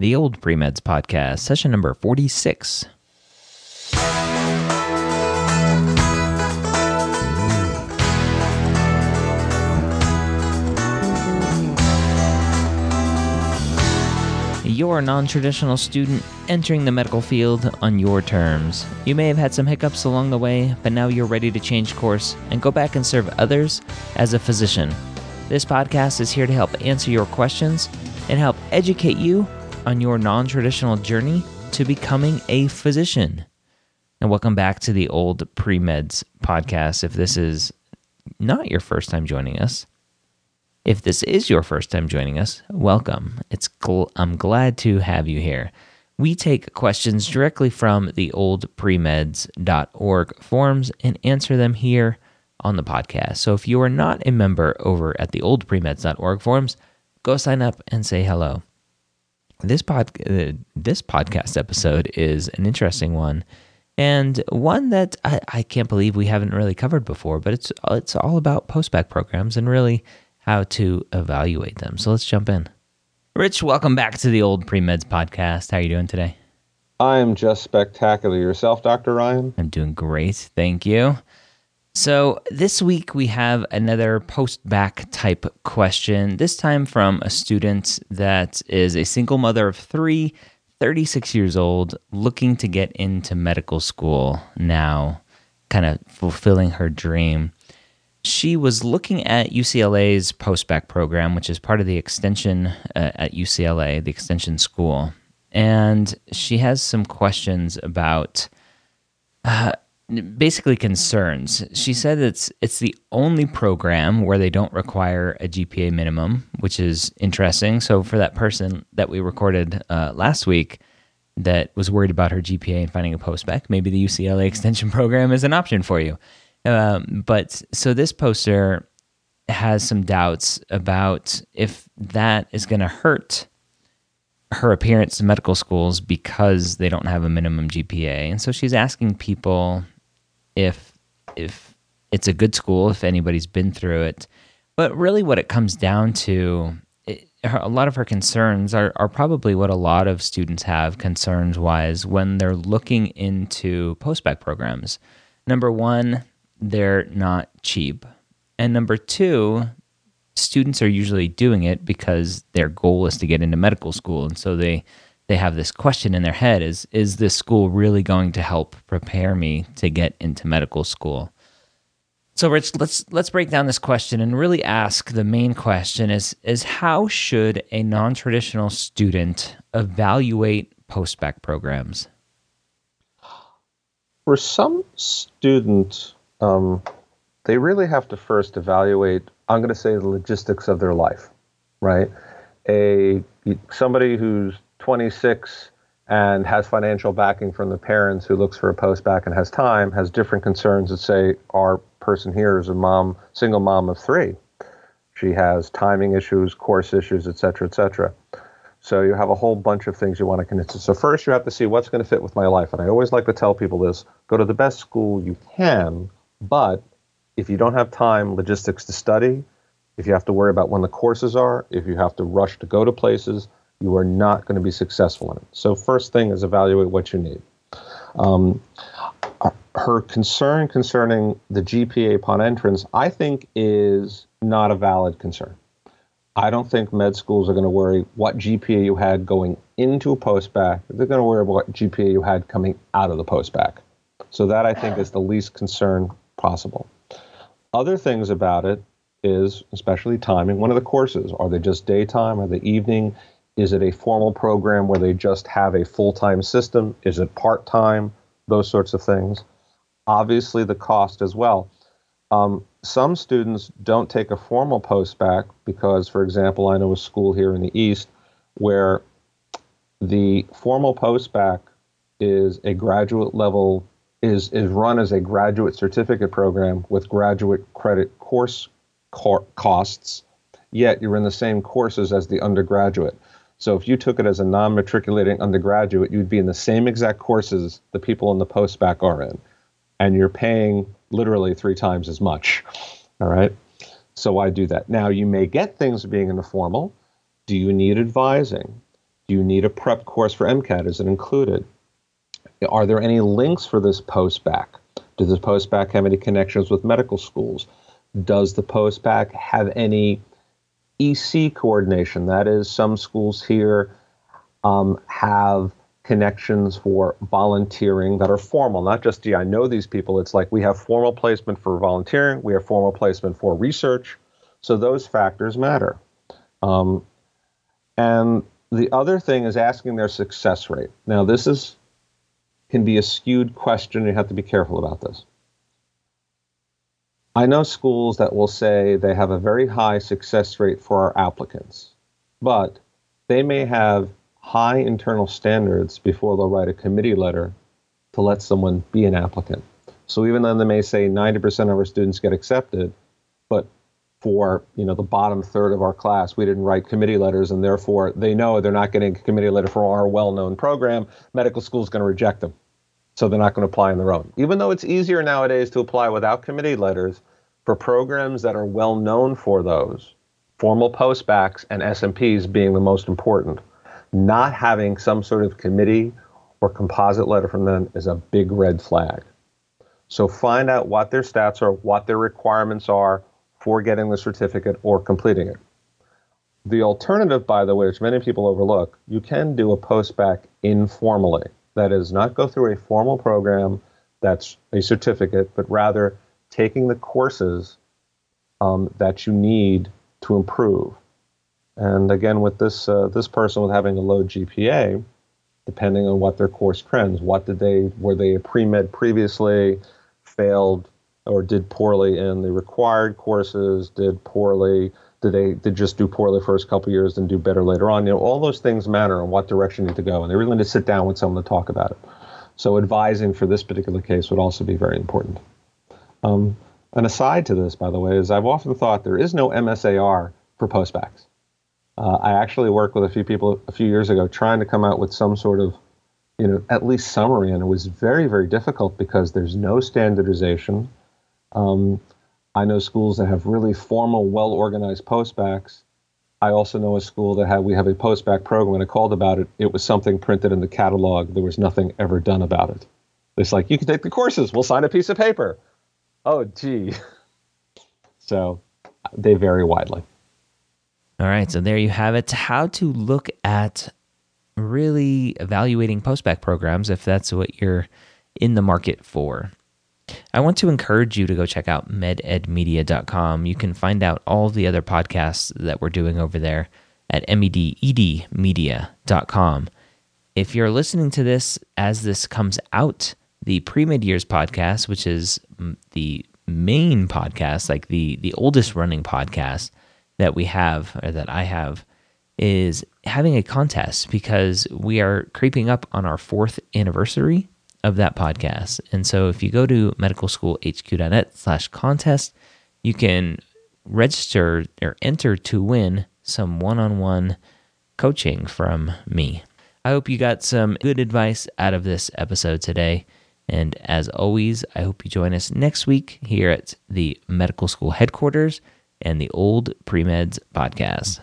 the Old Premeds Podcast, session number 46. You're a non traditional student entering the medical field on your terms. You may have had some hiccups along the way, but now you're ready to change course and go back and serve others as a physician. This podcast is here to help answer your questions and help educate you on your non traditional journey to becoming a physician. And welcome back to the Old Premeds podcast. If this is not your first time joining us, if this is your first time joining us, welcome. It's gl- I'm glad to have you here. We take questions directly from the oldpremeds.org forums and answer them here on the podcast. So if you are not a member over at the oldpremeds.org forums, go sign up and say hello. This pod uh, this podcast episode is an interesting one and one that I, I can't believe we haven't really covered before, but it's it's all about postbac programs and really how to evaluate them. So let's jump in. Rich, welcome back to the Old Premeds podcast. How are you doing today? I am just spectacular. Yourself, Dr. Ryan? I'm doing great. Thank you. So, this week we have another post bac type question, this time from a student that is a single mother of three, 36 years old, looking to get into medical school now, kind of fulfilling her dream. She was looking at UCLA's post bac program, which is part of the extension uh, at UCLA, the extension school. And she has some questions about. Uh, basically concerns. She said it's it's the only program where they don't require a GPA minimum, which is interesting. So for that person that we recorded uh, last week that was worried about her GPA and finding a postbac, maybe the UCLA extension program is an option for you. Um, but so this poster has some doubts about if that is going to hurt her appearance to medical schools because they don't have a minimum GPA. And so she's asking people if if it's a good school, if anybody's been through it. But really, what it comes down to, it, a lot of her concerns are, are probably what a lot of students have concerns wise when they're looking into postbac programs. Number one, they're not cheap. And number two, students are usually doing it because their goal is to get into medical school. And so they they have this question in their head is is this school really going to help prepare me to get into medical school? So rich let's let's break down this question and really ask the main question is is how should a non-traditional student evaluate post-bac programs? For some students um, they really have to first evaluate i'm going to say the logistics of their life right? A somebody who's 26 and has financial backing from the parents who looks for a post bac and has time has different concerns that say our person here is a mom single mom of three. She has timing issues course issues et cetera et cetera. So you have a whole bunch of things you want to. Consider so first you have to see what's going to fit with my life. And i always like to tell people this go to the best school you can but if you don't have time logistics to study if you have to worry about when the courses are if you have to rush to go to places you are not going to be successful in it. So, first thing is evaluate what you need. Um, her concern concerning the GPA upon entrance, I think, is not a valid concern. I don't think med schools are going to worry what GPA you had going into a post bac. They're going to worry about what GPA you had coming out of the post bac. So that I think is the least concern possible. Other things about it is, especially timing. One of the courses are they just daytime? Are they evening? Is it a formal program where they just have a full time system? Is it part time? Those sorts of things. Obviously, the cost as well. Um, some students don't take a formal post bac because, for example, I know a school here in the East where the formal post bac is a graduate level is is run as a graduate certificate program with graduate credit course co- costs yet you're in the same courses as the undergraduate so if you took it as a non-matriculating undergraduate, you'd be in the same exact courses the people in the post-bac are in, and you're paying literally three times as much. All right. So why do that? Now you may get things being in the formal. Do you need advising? Do you need a prep course for MCAT? Is it included? Are there any links for this postbac? Does the postbac have any connections with medical schools? Does the postbac have any EC coordination? That is, some schools here um, have connections for volunteering that are formal, not just, gee, I know these people. It's like we have formal placement for volunteering, we have formal placement for research. So those factors matter. Um, and the other thing is asking their success rate. Now, this is can be a skewed question. You have to be careful about this. I know schools that will say they have a very high success rate for our applicants, but they may have high internal standards before they'll write a committee letter to let someone be an applicant. So even though they may say 90% of our students get accepted, but for you know the bottom third of our class, we didn't write committee letters, and therefore they know they're not getting a committee letter for our well-known program. Medical school is going to reject them so they're not going to apply on their own. Even though it's easier nowadays to apply without committee letters for programs that are well known for those, formal postbacs and SMPs being the most important, not having some sort of committee or composite letter from them is a big red flag. So find out what their stats are, what their requirements are for getting the certificate or completing it. The alternative, by the way, which many people overlook, you can do a postbac informally. That is, not go through a formal program that's a certificate, but rather taking the courses um, that you need to improve. And again, with this uh, this person with having a low GPA, depending on what their course trends, what did they were they a pre med previously, failed or did poorly in the required courses, did poorly, did they did just do poorly the first couple years and do better later on? You know, all those things matter and what direction you need to go, and they really need to sit down with someone to talk about it. So advising for this particular case would also be very important. Um, an aside to this, by the way, is I've often thought there is no MSAR for postbacs. Uh, I actually worked with a few people a few years ago trying to come out with some sort of, you know, at least summary, and it was very, very difficult because there's no standardization. Um, I know schools that have really formal, well organized postbacs. I also know a school that had we have a postbac program. When I called about it, it was something printed in the catalog. There was nothing ever done about it. It's like you can take the courses. We'll sign a piece of paper. Oh, gee. So they vary widely. All right, so there you have it. How to look at really evaluating postbac programs if that's what you're in the market for. I want to encourage you to go check out mededmedia.com. You can find out all the other podcasts that we're doing over there at mededmedia.com. If you're listening to this as this comes out, the Premed Years podcast, which is mm, the main podcast, like the the oldest running podcast that we have or that I have, is having a contest because we are creeping up on our fourth anniversary of that podcast. And so if you go to medicalschoolhq.net slash contest, you can register or enter to win some one on one coaching from me. I hope you got some good advice out of this episode today. And as always, I hope you join us next week here at the medical school headquarters and the Old Premeds podcast.